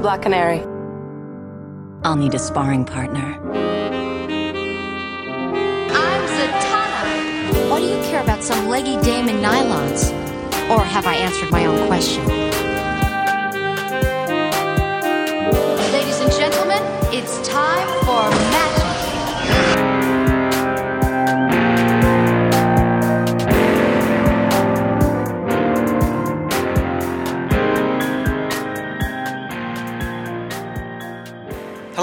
Black Canary. I'll need a sparring partner. I'm Zatanna. Why do you care about some leggy dame in nylons? Or have I answered my own question? Ladies and gentlemen, it's time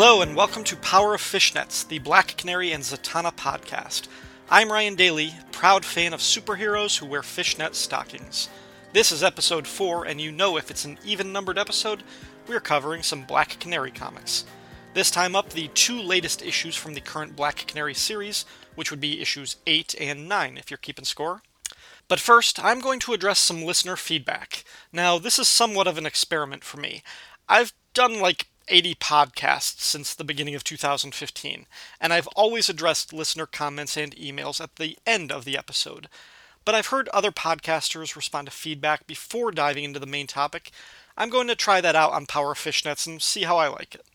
Hello, and welcome to Power of Fishnets, the Black Canary and Zatanna podcast. I'm Ryan Daly, proud fan of superheroes who wear fishnet stockings. This is episode 4, and you know if it's an even numbered episode, we're covering some Black Canary comics. This time up, the two latest issues from the current Black Canary series, which would be issues 8 and 9 if you're keeping score. But first, I'm going to address some listener feedback. Now, this is somewhat of an experiment for me. I've done like 80 podcasts since the beginning of 2015, and I've always addressed listener comments and emails at the end of the episode. But I've heard other podcasters respond to feedback before diving into the main topic. I'm going to try that out on Power Fishnets and see how I like it.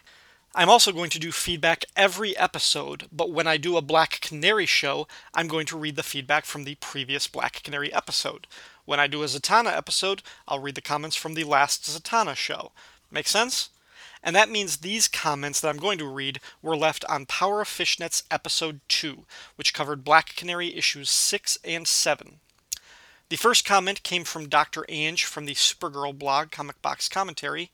I'm also going to do feedback every episode, but when I do a Black Canary show, I'm going to read the feedback from the previous Black Canary episode. When I do a Zatanna episode, I'll read the comments from the last Zatanna show. Make sense? And that means these comments that I'm going to read were left on Power of Fishnets episode 2, which covered Black Canary issues 6 and 7. The first comment came from Dr. Anj from the Supergirl blog Comic Box Commentary.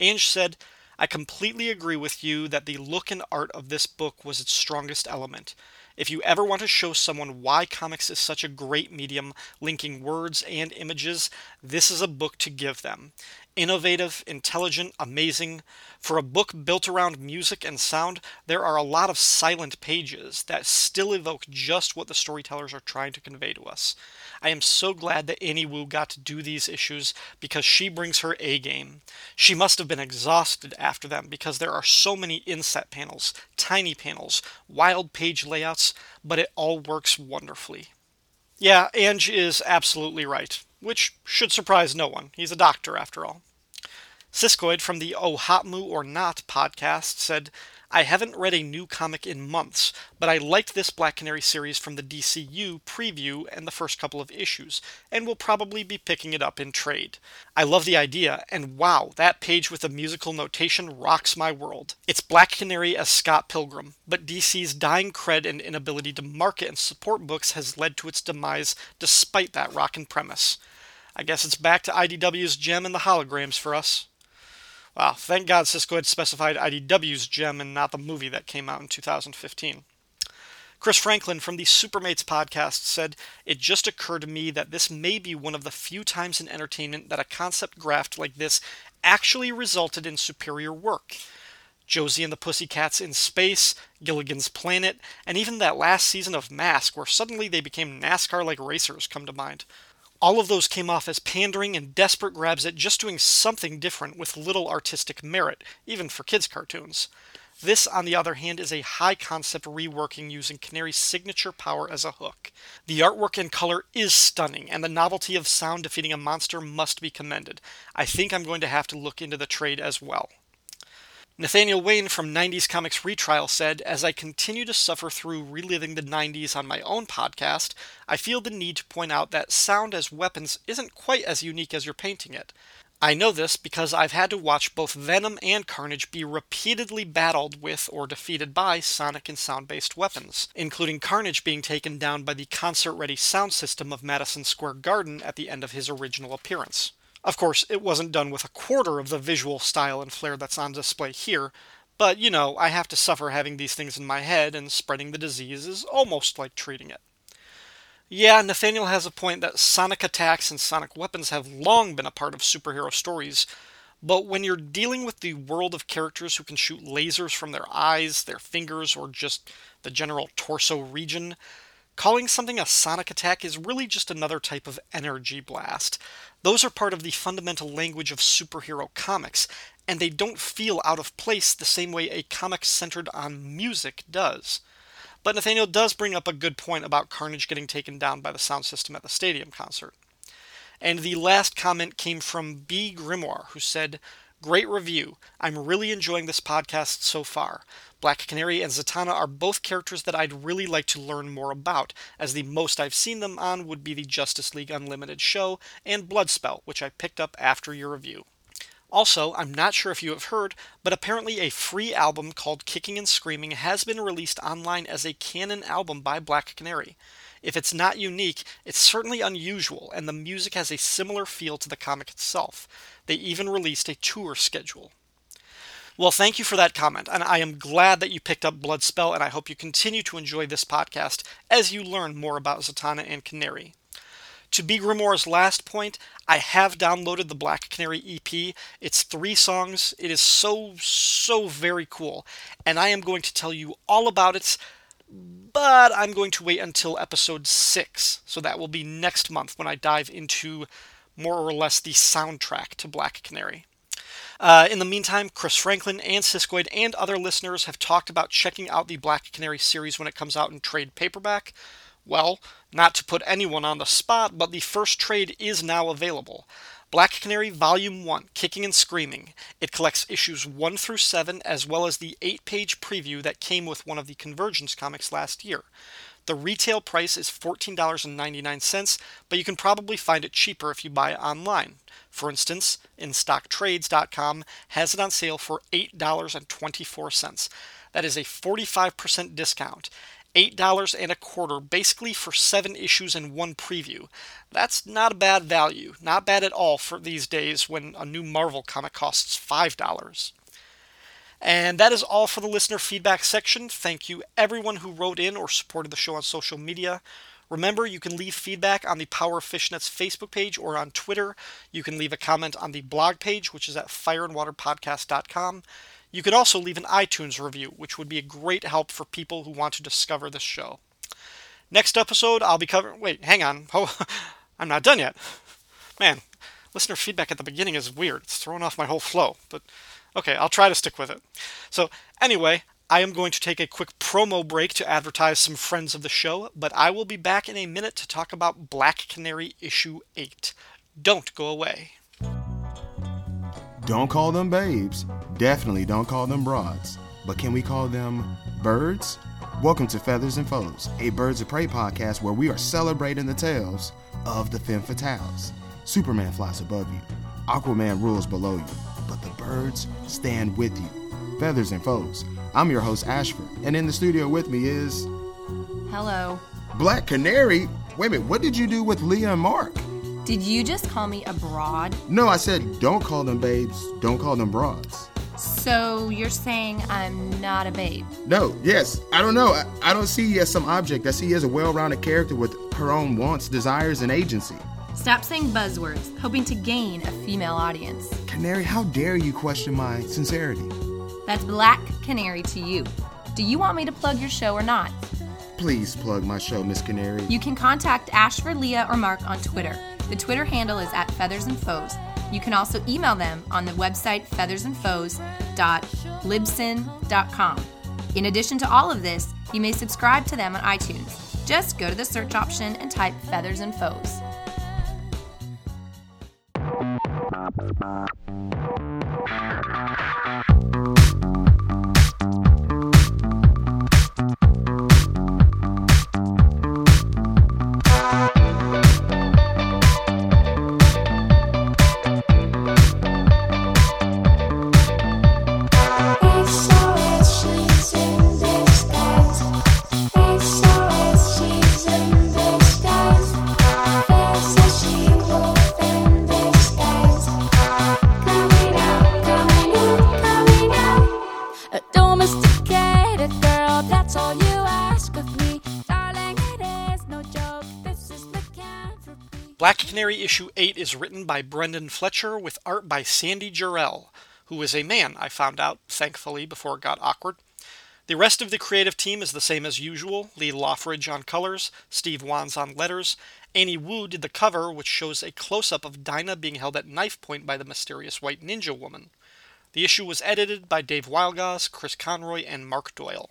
Anj said, I completely agree with you that the look and art of this book was its strongest element. If you ever want to show someone why comics is such a great medium, linking words and images, this is a book to give them. Innovative, intelligent, amazing. For a book built around music and sound, there are a lot of silent pages that still evoke just what the storytellers are trying to convey to us. I am so glad that Annie Wu got to do these issues because she brings her A game. She must have been exhausted after them because there are so many inset panels, tiny panels, wild page layouts, but it all works wonderfully. Yeah, Anj is absolutely right, which should surprise no one. He's a doctor, after all. Siskoid from the Oh Hotmu or Not podcast said, I haven't read a new comic in months, but I liked this Black Canary series from the DCU preview and the first couple of issues, and will probably be picking it up in trade. I love the idea, and wow, that page with the musical notation rocks my world. It's Black Canary as Scott Pilgrim, but DC's dying cred and inability to market and support books has led to its demise despite that rockin' premise. I guess it's back to IDW's gem and the holograms for us. Wow, thank God Siskoid had specified IDW's gem and not the movie that came out in 2015. Chris Franklin from the Supermates podcast said, It just occurred to me that this may be one of the few times in entertainment that a concept graft like this actually resulted in superior work. Josie and the Pussycats in Space, Gilligan's Planet, and even that last season of Mask, where suddenly they became NASCAR like racers, come to mind. All of those came off as pandering and desperate grabs at just doing something different with little artistic merit, even for kids' cartoons. This, on the other hand, is a high concept reworking using Canary's signature power as a hook. The artwork and color is stunning, and the novelty of sound defeating a monster must be commended. I think I'm going to have to look into the trade as well. Nathaniel Wayne from 90s Comics Retrial said, As I continue to suffer through reliving the 90s on my own podcast, I feel the need to point out that sound as weapons isn't quite as unique as you're painting it. I know this because I've had to watch both Venom and Carnage be repeatedly battled with or defeated by sonic and sound based weapons, including Carnage being taken down by the concert ready sound system of Madison Square Garden at the end of his original appearance. Of course, it wasn't done with a quarter of the visual style and flair that's on display here, but you know, I have to suffer having these things in my head, and spreading the disease is almost like treating it. Yeah, Nathaniel has a point that sonic attacks and sonic weapons have long been a part of superhero stories, but when you're dealing with the world of characters who can shoot lasers from their eyes, their fingers, or just the general torso region, calling something a sonic attack is really just another type of energy blast. Those are part of the fundamental language of superhero comics, and they don't feel out of place the same way a comic centered on music does. But Nathaniel does bring up a good point about Carnage getting taken down by the sound system at the stadium concert. And the last comment came from B. Grimoire, who said, Great review. I'm really enjoying this podcast so far. Black Canary and Zatanna are both characters that I'd really like to learn more about, as the most I've seen them on would be the Justice League Unlimited show and Bloodspell, which I picked up after your review. Also, I'm not sure if you have heard, but apparently a free album called Kicking and Screaming has been released online as a canon album by Black Canary. If it's not unique, it's certainly unusual, and the music has a similar feel to the comic itself. They even released a tour schedule. Well, thank you for that comment, and I am glad that you picked up Bloodspell, and I hope you continue to enjoy this podcast as you learn more about Zatanna and Canary. To be Grimoire's last point, I have downloaded the Black Canary EP. It's three songs. It is so, so very cool. And I am going to tell you all about it, but I'm going to wait until episode six. So that will be next month when I dive into more or less the soundtrack to Black Canary. Uh, in the meantime, Chris Franklin and Siskoid and other listeners have talked about checking out the Black Canary series when it comes out in trade paperback. Well, not to put anyone on the spot, but the first trade is now available. Black Canary Volume 1, Kicking and Screaming. It collects issues 1 through 7, as well as the 8 page preview that came with one of the Convergence comics last year. The retail price is $14.99, but you can probably find it cheaper if you buy it online. For instance, InStockTrades.com has it on sale for $8.24. That is a 45% discount. $8 and a quarter basically for 7 issues and one preview. That's not a bad value. Not bad at all for these days when a new Marvel comic costs $5. And that is all for the listener feedback section. Thank you everyone who wrote in or supported the show on social media. Remember, you can leave feedback on the Power Fishnets Facebook page or on Twitter. You can leave a comment on the blog page, which is at fireandwaterpodcast.com. You could also leave an iTunes review, which would be a great help for people who want to discover this show. Next episode, I'll be covering. Wait, hang on. Oh, I'm not done yet. Man, listener feedback at the beginning is weird. It's throwing off my whole flow. But okay, I'll try to stick with it. So, anyway, I am going to take a quick promo break to advertise some friends of the show, but I will be back in a minute to talk about Black Canary issue 8. Don't go away. Don't call them babes. Definitely don't call them broads. But can we call them birds? Welcome to Feathers and Foes, a Birds of Prey podcast where we are celebrating the tales of the femme fatales. Superman flies above you, Aquaman rules below you, but the birds stand with you. Feathers and Foes. I'm your host, Ashford, and in the studio with me is. Hello. Black Canary? Wait a minute, what did you do with Leah and Mark? Did you just call me a broad? No, I said don't call them babes, don't call them broads. So you're saying I'm not a babe? No, yes, I don't know. I, I don't see you as some object. I see you as a well rounded character with her own wants, desires, and agency. Stop saying buzzwords, hoping to gain a female audience. Canary, how dare you question my sincerity? That's Black Canary to you. Do you want me to plug your show or not? Please plug my show, Miss Canary. You can contact Ashford, Leah, or Mark on Twitter. The Twitter handle is at Feathers and Foes. You can also email them on the website feathersandfoes.libsyn.com. In addition to all of this, you may subscribe to them on iTunes. Just go to the search option and type Feathers and Foes. Issue 8 is written by Brenden Fletcher with art by Sandy Jarrell, who is a man, I found out, thankfully, before it got awkward. The rest of the creative team is the same as usual Lee Loughridge on colors, Steve Wands on letters. Annie Wu did the cover, which shows a close up of Dinah being held at knife point by the mysterious white ninja woman. The issue was edited by Dave Wielgosz, Chris Conroy, and Mark Doyle.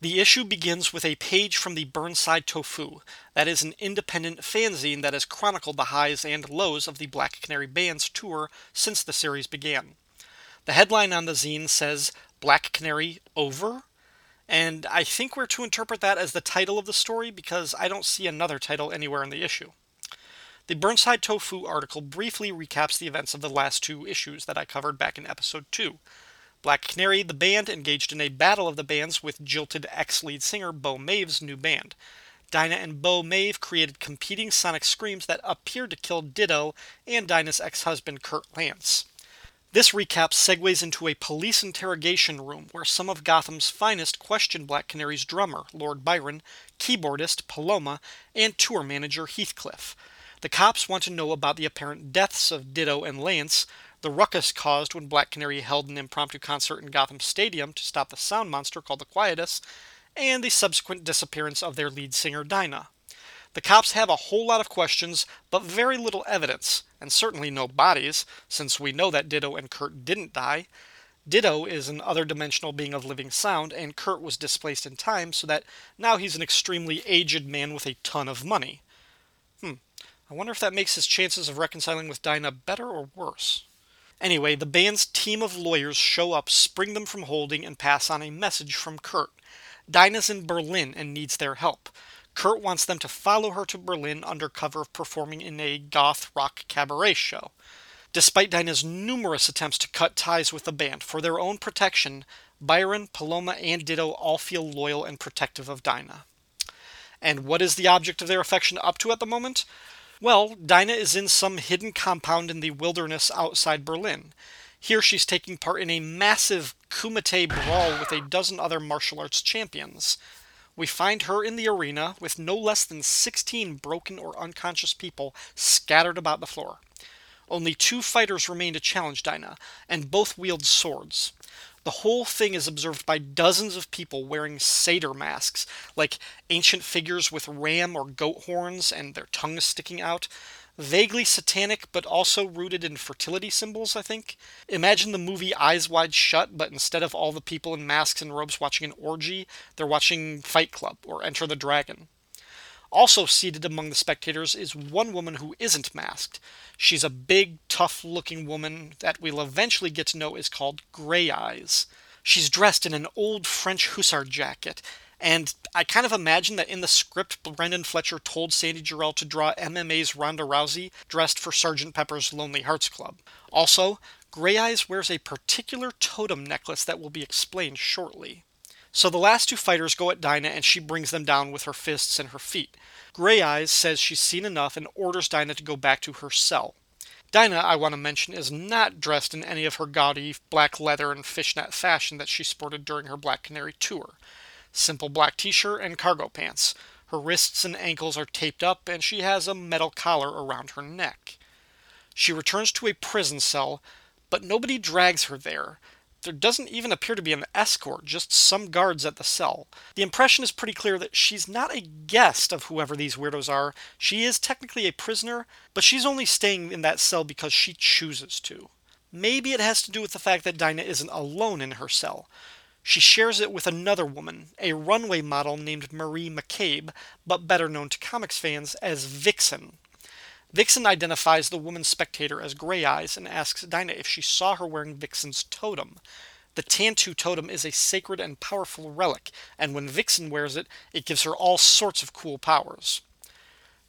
The issue begins with a page from the Burnside Tofu. That is an independent fanzine that has chronicled the highs and lows of the Black Canary Band's tour since the series began. The headline on the zine says Black Canary Over, and I think we're to interpret that as the title of the story because I don't see another title anywhere in the issue. The Burnside Tofu article briefly recaps the events of the last two issues that I covered back in episode 2. Black Canary, the band, engaged in a battle of the bands with jilted ex lead singer Bo Maeve's new band. Dinah and Bo Maeve created competing sonic screams that appeared to kill Ditto and Dinah's ex husband Kurt Lance. This recap segues into a police interrogation room where some of Gotham's finest question Black Canary's drummer, Lord Byron, keyboardist Paloma, and tour manager Heathcliff. The cops want to know about the apparent deaths of Ditto and Lance, the ruckus caused when Black Canary held an impromptu concert in Gotham Stadium to stop the sound monster called the Quietus, and the subsequent disappearance of their lead singer Dinah. The cops have a whole lot of questions, but very little evidence, and certainly no bodies, since we know that Ditto and Kurt didn't die. Ditto is an other dimensional being of living sound, and Kurt was displaced in time, so that now he's an extremely aged man with a ton of money. Hmm, I wonder if that makes his chances of reconciling with Dinah better or worse. Anyway, the band's team of lawyers show up, spring them from holding, and pass on a message from Kurt. Dinah's in Berlin and needs their help. Kurt wants them to follow her to Berlin under cover of performing in a goth rock cabaret show. Despite Dinah's numerous attempts to cut ties with the band for their own protection, Byron, Paloma, and Ditto all feel loyal and protective of Dinah. And what is the object of their affection up to at the moment? Well, Dinah is in some hidden compound in the wilderness outside Berlin. Here she's taking part in a massive kumite brawl with a dozen other martial arts champions. We find her in the arena with no less than 16 broken or unconscious people scattered about the floor. Only two fighters remain to challenge Dinah, and both wield swords. The whole thing is observed by dozens of people wearing satyr masks, like ancient figures with ram or goat horns and their tongues sticking out vaguely satanic, but also rooted in fertility symbols, I think. Imagine the movie Eyes Wide Shut, but instead of all the people in masks and robes watching an orgy, they're watching Fight Club or Enter the Dragon. Also seated among the spectators is one woman who isn't masked. She's a big, tough looking woman that we'll eventually get to know is called Grey Eyes. She's dressed in an old French hussar jacket and I kind of imagine that in the script, Brenden Fletcher told Sandy Jarrell to draw MMA's Ronda Rousey dressed for Sgt. Pepper's Lonely Hearts Club. Also, Grey Eyes wears a particular totem necklace that will be explained shortly. So the last two fighters go at Dinah and she brings them down with her fists and her feet. Grey Eyes says she's seen enough and orders Dinah to go back to her cell. Dinah, I want to mention, is not dressed in any of her gaudy black leather and fishnet fashion that she sported during her Black Canary tour simple black t shirt, and cargo pants. Her wrists and ankles are taped up, and she has a metal collar around her neck. She returns to a prison cell, but nobody drags her there. There doesn't even appear to be an escort, just some guards at the cell. The impression is pretty clear that she's not a guest of whoever these weirdos are. She is technically a prisoner, but she's only staying in that cell because she chooses to. Maybe it has to do with the fact that Dinah isn't alone in her cell. She shares it with another woman, a runway model named Mari McCabe, but better known to comics fans as Vixen. Vixen identifies the woman spectator as Grey Eyes and asks Dinah if she saw her wearing Vixen's totem. The Tantu totem is a sacred and powerful relic, and when Vixen wears it, it gives her all sorts of cool powers.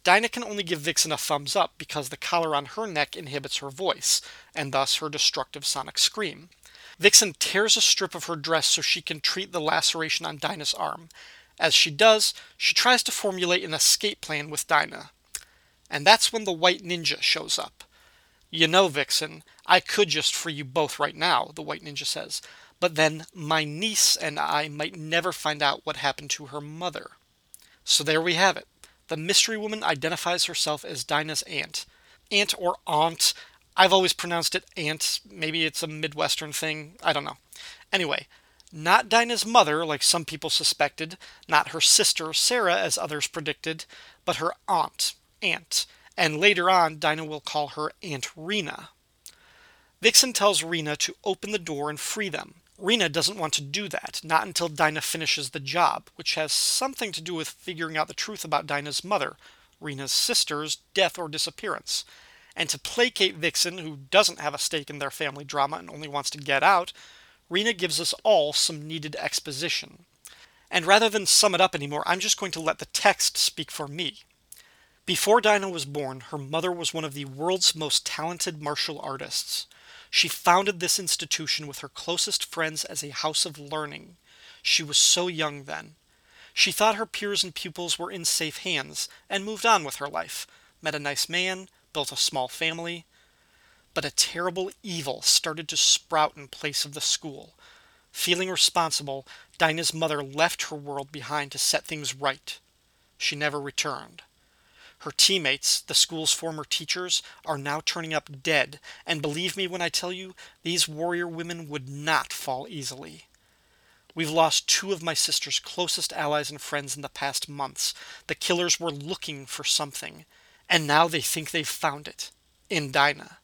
Dinah can only give Vixen a thumbs up because the collar on her neck inhibits her voice, and thus her destructive sonic scream. Vixen tears a strip of her dress so she can treat the laceration on Dinah's arm. As she does, she tries to formulate an escape plan with Dinah. And that's when the White Ninja shows up. You know, Vixen, I could just free you both right now, the White Ninja says, but then my niece and I might never find out what happened to her mother. So there we have it. The mystery woman identifies herself as Dinah's aunt. Aunt or aunt, I've always pronounced it aunt. Maybe it's a Midwestern thing. I don't know. Anyway, not Dinah's mother, like some people suspected, not her sister, Sarah, as others predicted, but her aunt, Aunt. And later on, Dinah will call her Aunt Rena. Vixen tells Rena to open the door and free them. Rena doesn't want to do that, not until Dinah finishes the job, which has something to do with figuring out the truth about Dinah's mother, Rena's sister's, death or disappearance And to placate Vixen, who doesn't have a stake in their family drama and only wants to get out, Rena gives us all some needed exposition. And rather than sum it up anymore, I'm just going to let the text speak for me. Before Dinah was born, her mother was one of the world's most talented martial artists. She founded this institution with her closest friends as a house of learning. She was so young then. She thought her peers and pupils were in safe hands and moved on with her life, met a nice man, built a small family. But a terrible evil started to sprout in place of the school. Feeling responsible, Dinah's mother left her world behind to set things right. She never returned. Her teammates, the school's former teachers, are now turning up dead, and believe me when I tell you, these warrior women would not fall easily. We've lost two of my sister's closest allies and friends in the past months. The killers were looking for something, and now they think they've found it in Dinah.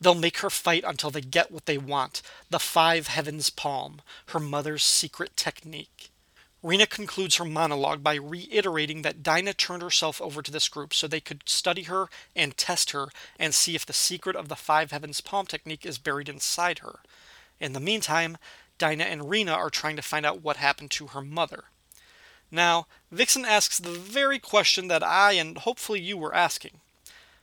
They'll make her fight until they get what they want the Five Heavens Palm, her mother's secret technique. Rena concludes her monologue by reiterating that Dinah turned herself over to this group so they could study her and test her and see if the secret of the Five Heavens Palm technique is buried inside her. In the meantime, Dinah and Rena are trying to find out what happened to her mother. Now, Vixen asks the very question that I and hopefully you were asking.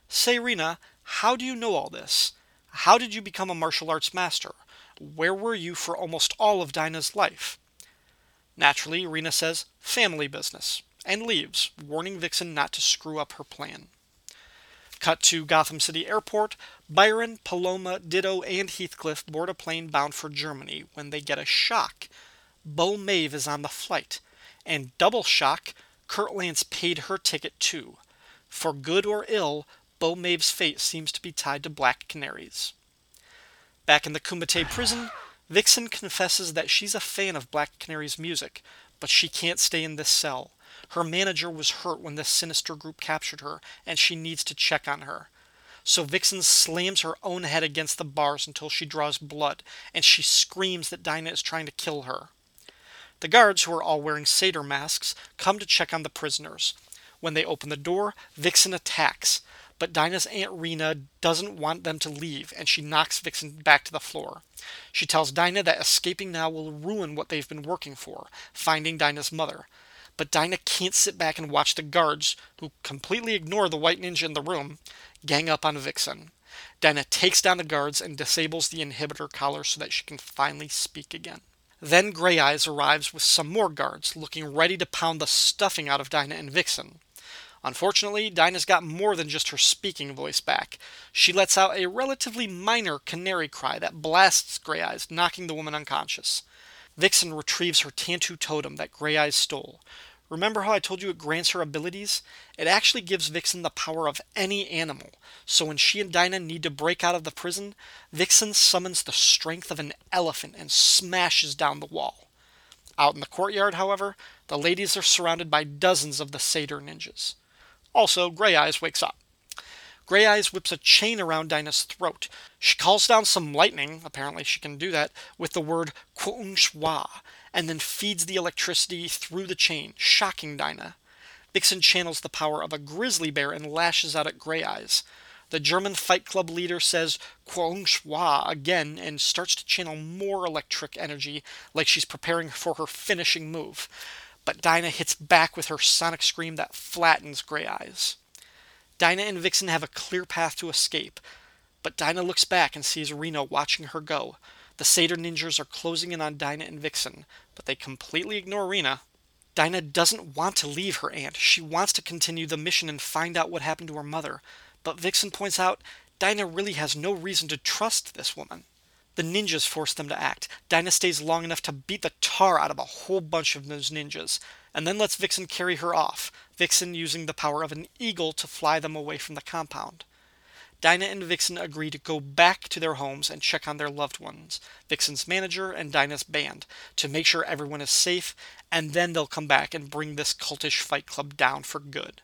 Say, Rena, how do you know all this? How did you become a martial arts master? Where were you for almost all of Dinah's life? Naturally, Rena says, family business, and leaves, warning Vixen not to screw up her plan. Cut to Gotham City Airport. Byron, Paloma, Ditto, and Heathcliff board a plane bound for Germany when they get a shock. Bo Maeve is on the flight. And double shock, Kurt Lance paid her ticket too. For good or ill, Bo Maeve's fate seems to be tied to Black Canaries. Back in the Kumite prison, Vixen confesses that she's a fan of Black Canary's music, but she can't stay in this cell. Her manager was hurt when this sinister group captured her, and she needs to check on her. So Vixen slams her own head against the bars until she draws blood, and she screams that Dinah is trying to kill her. The guards, who are all wearing satyr masks, come to check on the prisoners. When they open the door, Vixen attacks, but Dinah's Aunt Rena doesn't want them to leave, and she knocks Vixen back to the floor. She tells Dinah that escaping now will ruin what they've been working for, finding Dinah's mother. But Dinah can't sit back and watch the guards, who completely ignore the white ninja in the room, gang up on Vixen. Dinah takes down the guards and disables the inhibitor collar so that she can finally speak again. Then Grey Eyes arrives with some more guards, looking ready to pound the stuffing out of Dinah and Vixen. Unfortunately, Dinah's got more than just her speaking voice back. She lets out a relatively minor canary cry that blasts Grey Eyes, knocking the woman unconscious. Vixen retrieves her Tantu totem that Grey Eyes stole. Remember how I told you it grants her abilities? It actually gives Vixen the power of any animal. So when she and Dinah need to break out of the prison, Vixen summons the strength of an elephant and smashes down the wall. Out in the courtyard, however, the ladies are surrounded by dozens of the satyr ninjas. Also, Grey Eyes wakes up. Grey Eyes whips a chain around Dinah's throat. She calls down some lightning, apparently she can do that, with the word Kwun Shwa, and then feeds the electricity through the chain, shocking Dinah. Vixen channels the power of a grizzly bear and lashes out at Grey Eyes. The German Fight Club leader says Shwa again and starts to channel more electric energy like she's preparing for her finishing move but Dinah hits back with her sonic scream that flattens Grey Eyes. Dinah and Vixen have a clear path to escape, but Dinah looks back and sees Rena watching her go. The Satyr ninjas are closing in on Dinah and Vixen, but they completely ignore Rena. Dinah doesn't want to leave her aunt. She wants to continue the mission and find out what happened to her mother. But Vixen points out Dinah really has no reason to trust this woman. The ninjas force them to act. Dinah stays long enough to beat the tar out of a whole bunch of those ninjas, and then lets Vixen carry her off, Vixen using the power of an eagle to fly them away from the compound. Dinah and Vixen agree to go back to their homes and check on their loved ones, Vixen's manager and Dinah's band, to make sure everyone is safe, and then they'll come back and bring this cultish fight club down for good.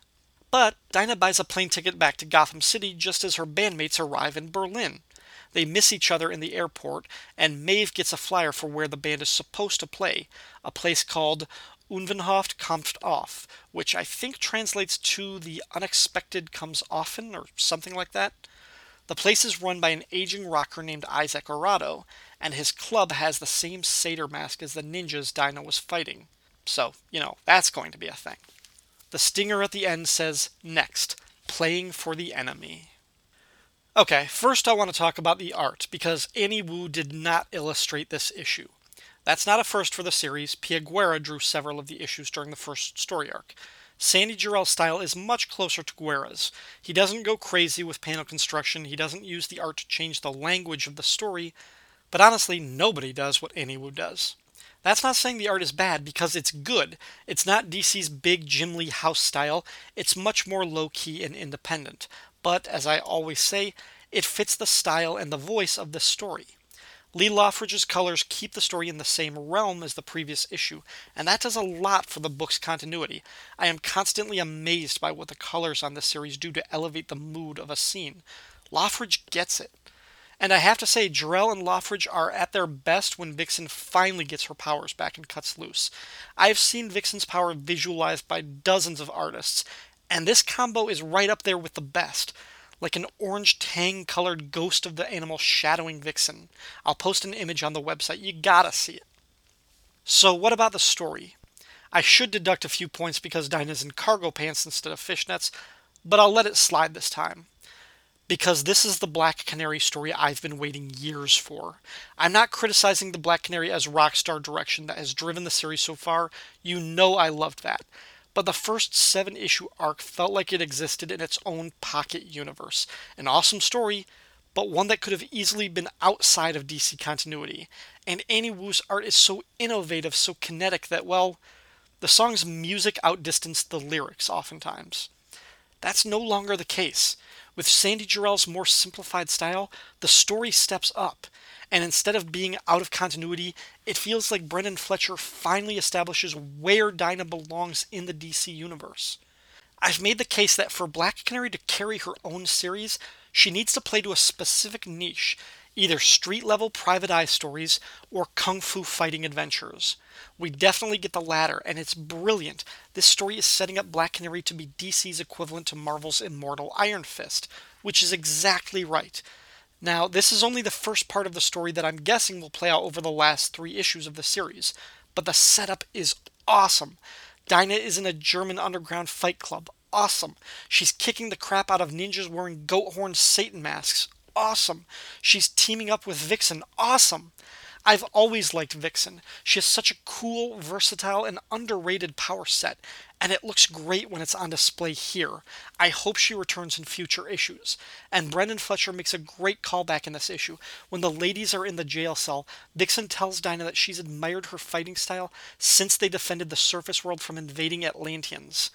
But Dinah buys a plane ticket back to Gotham City just as her bandmates arrive in Berlin. They miss each other in the airport, and Maeve gets a flyer for where the band is supposed to play, a place called Unverhofft kommt oft, which I think translates to the unexpected comes often, or something like that. The place is run by an aging rocker named Isaac Arado, and his club has the same satyr mask as the ninjas Dinah was fighting. So, you know, that's going to be a thing. The stinger at the end says, Next, playing for the enemy. Okay, first I want to talk about the art, because Annie Wu did not illustrate this issue. That's not a first for the series. Pia Guerra drew several of the issues during the first story arc. Sandy Jarrell's style is much closer to Guerra's. He doesn't go crazy with panel construction, he doesn't use the art to change the language of the story, but honestly, nobody does what Annie Wu does. That's not saying the art is bad because it's good. It's not DC's big Jim Lee house style, it's much more low key and independent. But, as I always say, it fits the style and the voice of the story. Lee Loughridge's colors keep the story in the same realm as the previous issue, and that does a lot for the book's continuity. I am constantly amazed by what the colors on this series do to elevate the mood of a scene. Loughridge gets it. And I have to say, Jarrell and Loughridge are at their best when Vixen finally gets her powers back and cuts loose. I've seen Vixen's power visualized by dozens of artists, and this combo is right up there with the best like an orange tang colored ghost of the animal shadowing Vixen. I'll post an image on the website. You gotta see it. So, what about the story? I should deduct a few points because Dinah's in cargo pants instead of fishnets, but I'll let it slide this time. Because this is the Black Canary story I've been waiting years for. I'm not criticizing the Black Canary as rockstar direction that has driven the series so far. You know I loved that but the first seven issue arc felt like it existed in its own pocket universe. An awesome story, but one that could have easily been outside of DC continuity. And Annie Wu's art is so innovative, so kinetic that, well, the song's music outdistanced the lyrics oftentimes. That's no longer the case. With Sandy Jarrell's more simplified style, the story steps up, and instead of being out of continuity, it feels like Brenden Fletcher finally establishes where Dinah belongs in the DC universe. I've made the case that for Black Canary to carry her own series, she needs to play to a specific niche, either street level private eye stories or kung fu fighting adventures. We definitely get the latter, and it's brilliant. This story is setting up Black Canary to be DC's equivalent to Marvel's Immortal Iron Fist, which is exactly right. Now, this is only the first part of the story that I'm guessing will play out over the last three issues of the series, but the setup is awesome. Dinah is in a German underground fight club. Awesome. She's kicking the crap out of ninjas wearing goat horn Satan masks. Awesome. She's teaming up with Vixen. Awesome. I've always liked Vixen. She has such a cool, versatile, and underrated power set, and it looks great when it's on display here. I hope she returns in future issues. And Brenden Fletcher makes a great callback in this issue. When the ladies are in the jail cell, Vixen tells Dinah that she's admired her fighting style since they defended the surface world from invading Atlanteans.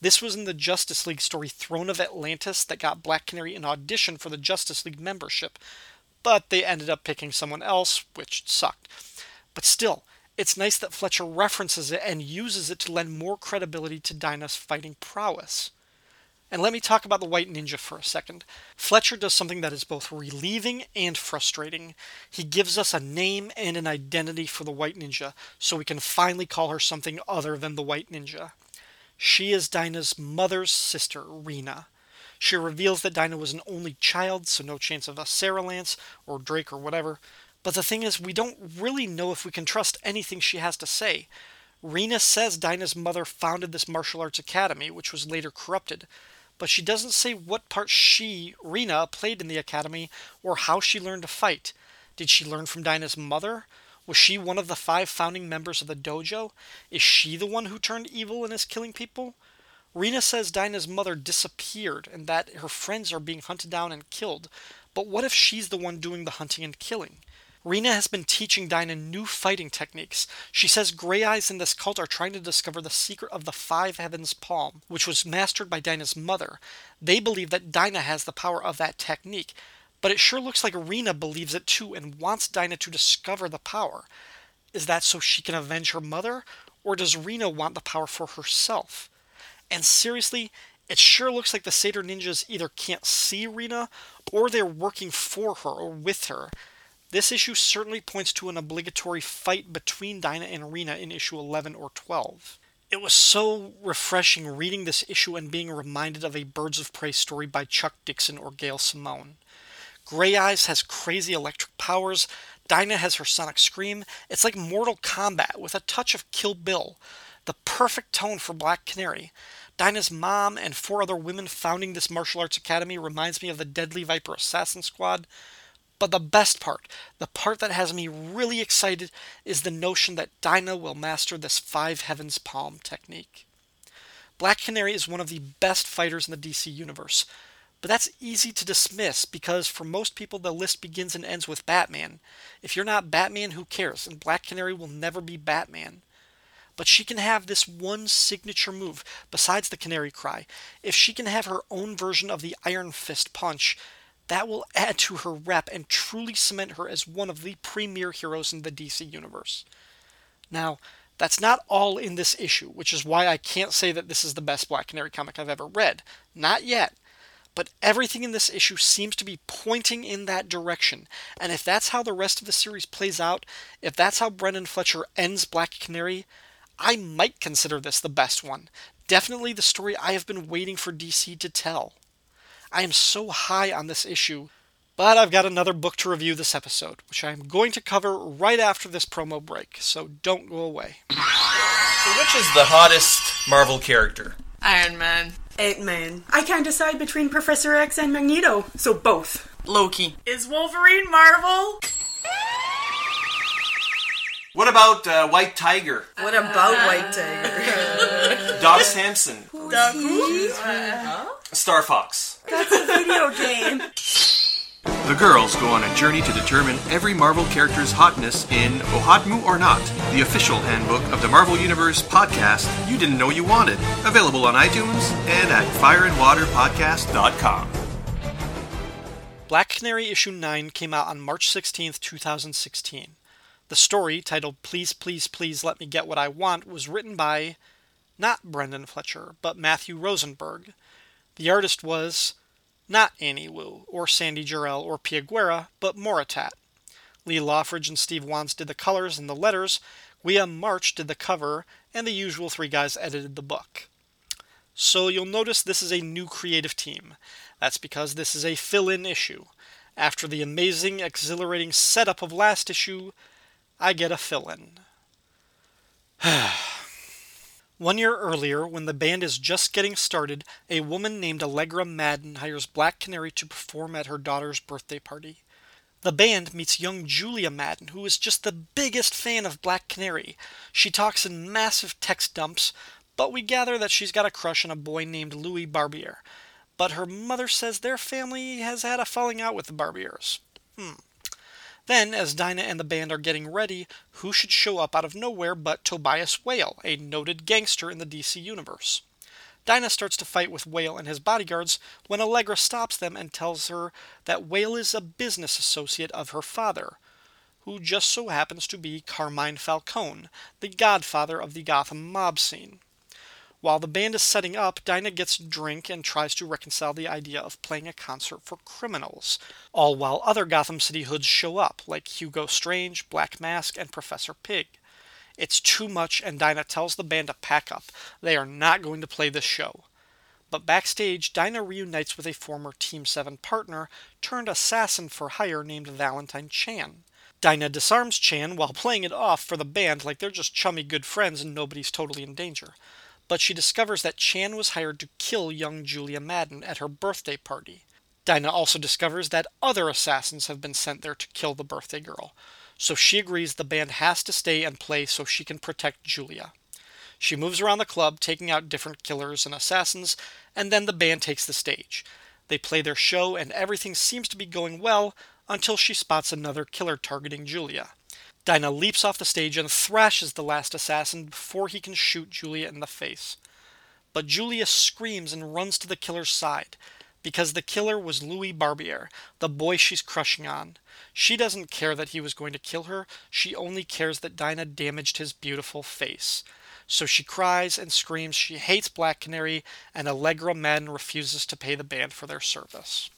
This was in the Justice League story Throne of Atlantis that got Black Canary an audition for the Justice League membership but they ended up picking someone else, which sucked. But still, it's nice that Fletcher references it and uses it to lend more credibility to Dinah's fighting prowess. And let me talk about the White Ninja for a second. Fletcher does something that is both relieving and frustrating. He gives us a name and an identity for the White Ninja, so we can finally call her something other than the White Ninja. She is Dinah's mother's sister, Rena. She reveals that Dinah was an only child, so no chance of a Sarah Lance or Drake or whatever. But the thing is, we don't really know if we can trust anything she has to say. Rena says Dinah's mother founded this martial arts academy, which was later corrupted, but she doesn't say what part she, Rena, played in the academy or how she learned to fight. Did she learn from Dinah's mother? Was she one of the five founding members of the dojo? Is she the one who turned evil and is killing people? Rena says Dinah's mother disappeared and that her friends are being hunted down and killed, but what if she's the one doing the hunting and killing? Rena has been teaching Dinah new fighting techniques. She says Grey Eyes in this cult are trying to discover the secret of the Five Heavens Palm, which was mastered by Dinah's mother. They believe that Dinah has the power of that technique, but it sure looks like Rena believes it too and wants Dinah to discover the power. Is that so she can avenge her mother, or does Rena want the power for herself? And seriously, it sure looks like the Satyr ninjas either can't see Rena or they're working for her or with her. This issue certainly points to an obligatory fight between Dinah and Rena in issue 11 or 12. It was so refreshing reading this issue and being reminded of a Birds of Prey story by Chuck Dixon or Gail Simone. Grey Eyes has crazy electric powers. Dinah has her sonic scream. It's like Mortal Kombat with a touch of Kill Bill. The perfect tone for Black Canary. Dinah's mom and four other women founding this martial arts academy reminds me of the Deadly Viper Assassin Squad. But the best part, the part that has me really excited, is the notion that Dinah will master this Five Heavens Palm technique. Black Canary is one of the best fighters in the DC universe, but that's easy to dismiss because for most people the list begins and ends with Batman. If you're not Batman, who cares? And Black Canary will never be Batman. But she can have this one signature move, besides the Canary Cry. If she can have her own version of the Iron Fist punch, that will add to her rep and truly cement her as one of the premier heroes in the DC universe. Now, that's not all in this issue, which is why I can't say that this is the best Black Canary comic I've ever read. Not yet. But everything in this issue seems to be pointing in that direction. And if that's how the rest of the series plays out, if that's how Brenden Fletcher ends Black Canary, I might consider this the best one. Definitely the story I have been waiting for DC to tell. I am so high on this issue, but I've got another book to review this episode, which I am going to cover right after this promo break, so don't go away. So which is the hottest Marvel character? Iron Man. Ant-Man. I can't decide between Professor X and Magneto, so both. Loki. Is Wolverine Marvel? What about uh, White Tiger? What about White Tiger? Doc Samson? Who's Star Fox? That's a video game. The girls go on a journey to determine every Marvel character's hotness in OHOTMU or Not, the official handbook of the Marvel Universe podcast you didn't know you wanted. Available on iTunes and at fireandwaterpodcast.com. Black Canary issue 9 came out on March 16th, 2016. The story, titled Please, Please, Please Let Me Get What I Want, was written by not Brenden Fletcher, but Matthew Rosenberg. The artist was not Annie Wu, or Sandy Jarrell, or Pia Guerra, but Moritat. Lee Loughridge and Steve Wands did the colors and the letters, Guillem March did the cover, and the usual three guys edited the book. So you'll notice this is a new creative team. That's because this is a fill in issue. After the amazing, exhilarating setup of last issue, I get a fill in. One year earlier, when the band is just getting started, a woman named Allegra Madden hires Black Canary to perform at her daughter's birthday party. The band meets young Julia Madden, who is just the biggest fan of Black Canary. She talks in massive text dumps, but we gather that she's got a crush on a boy named Louis Barbier. But her mother says their family has had a falling out with the Barbiers. Hmm. Then, as Dinah and the band are getting ready, who should show up out of nowhere but Tobias Whale, a noted gangster in the DC universe. Dinah starts to fight with Whale and his bodyguards when Allegra stops them and tells her that Whale is a business associate of her father, who just so happens to be Carmine Falcone, the godfather of the Gotham mob scene. While the band is setting up, Dinah gets drink and tries to reconcile the idea of playing a concert for criminals, all while other Gotham City hoods show up, like Hugo Strange, Black Mask, and Professor Pig. It's too much, and Dinah tells the band to pack up. They are not going to play this show. But backstage, Dinah reunites with a former Team 7 partner turned assassin for hire named Valentine Chan. Dinah disarms Chan while playing it off for the band like they're just chummy good friends and nobody's totally in danger but she discovers that Chan was hired to kill young Julia Madden at her birthday party. Dinah also discovers that other assassins have been sent there to kill the birthday girl, so she agrees the band has to stay and play so she can protect Julia. She moves around the club, taking out different killers and assassins, and then the band takes the stage. They play their show, and everything seems to be going well until she spots another killer targeting Julia. Dinah leaps off the stage and thrashes the last assassin before he can shoot Julia in the face. But Julia screams and runs to the killer's side, because the killer was Louis Barbier, the boy she's crushing on. She doesn't care that he was going to kill her, she only cares that Dinah damaged his beautiful face. So she cries and screams she hates Black Canary, and Allegra Madden refuses to pay the band for their service.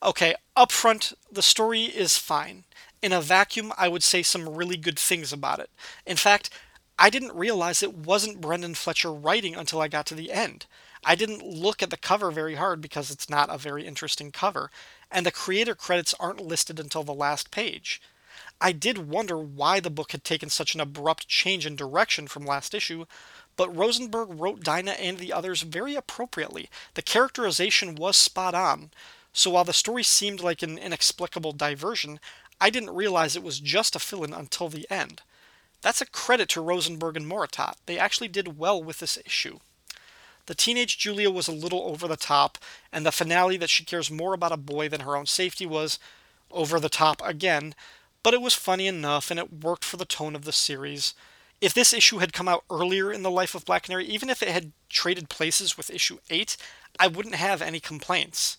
Okay, up front, the story is fine. In a vacuum, I would say some really good things about it. In fact, I didn't realize it wasn't Brenden Fletcher writing until I got to the end. I didn't look at the cover very hard because it's not a very interesting cover, and the creator credits aren't listed until the last page. I did wonder why the book had taken such an abrupt change in direction from last issue, but Rosenberg wrote Dinah and the others very appropriately. The characterization was spot on, so while the story seemed like an inexplicable diversion, I didn't realize it was just a fill in until the end. That's a credit to Rosenberg and Moritat. They actually did well with this issue. The teenage Julia was a little over the top, and the finale that she cares more about a boy than her own safety was over the top again, but it was funny enough and it worked for the tone of the series. If this issue had come out earlier in the life of Black Canary, even if it had traded places with issue 8, I wouldn't have any complaints.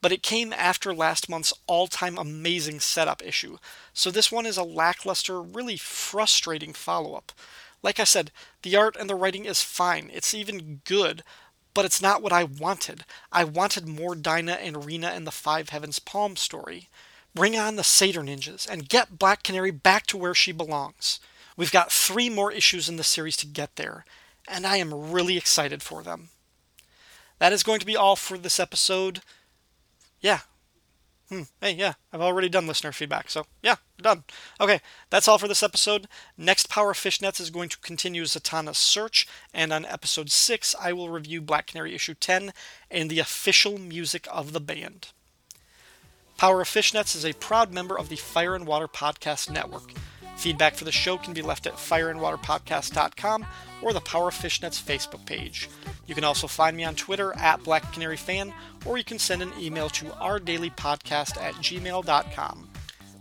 But it came after last month's all time amazing setup issue, so this one is a lackluster, really frustrating follow up. Like I said, the art and the writing is fine, it's even good, but it's not what I wanted. I wanted more Dinah and Rena and the Five Heavens Palm story. Bring on the Satyr Ninjas and get Black Canary back to where she belongs. We've got three more issues in the series to get there, and I am really excited for them. That is going to be all for this episode. Yeah. Hmm. Hey, yeah, I've already done listener feedback, so yeah, done. Okay, that's all for this episode. Next Power Fishnets is going to continue Zatanna's search, and on episode 6, I will review Black Canary issue 10 and the official music of the band. Power of Fishnets is a proud member of the Fire and Water Podcast Network. Feedback for the show can be left at fireandwaterpodcast.com or the Power of Fishnets Facebook page. You can also find me on Twitter at Black Canary Fan, or you can send an email to ourdailypodcast at gmail.com.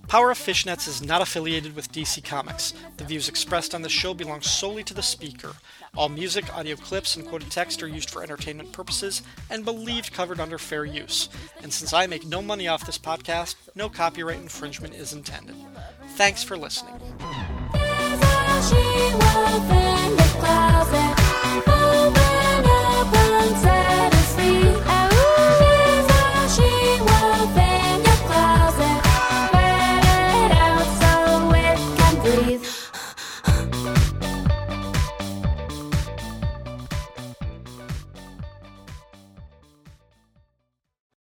Power of Fishnets is not affiliated with DC Comics. The views expressed on the show belong solely to the speaker. All music, audio clips, and quoted text are used for entertainment purposes and believed covered under fair use. And since I make no money off this podcast, no copyright infringement is intended. Thanks for listening.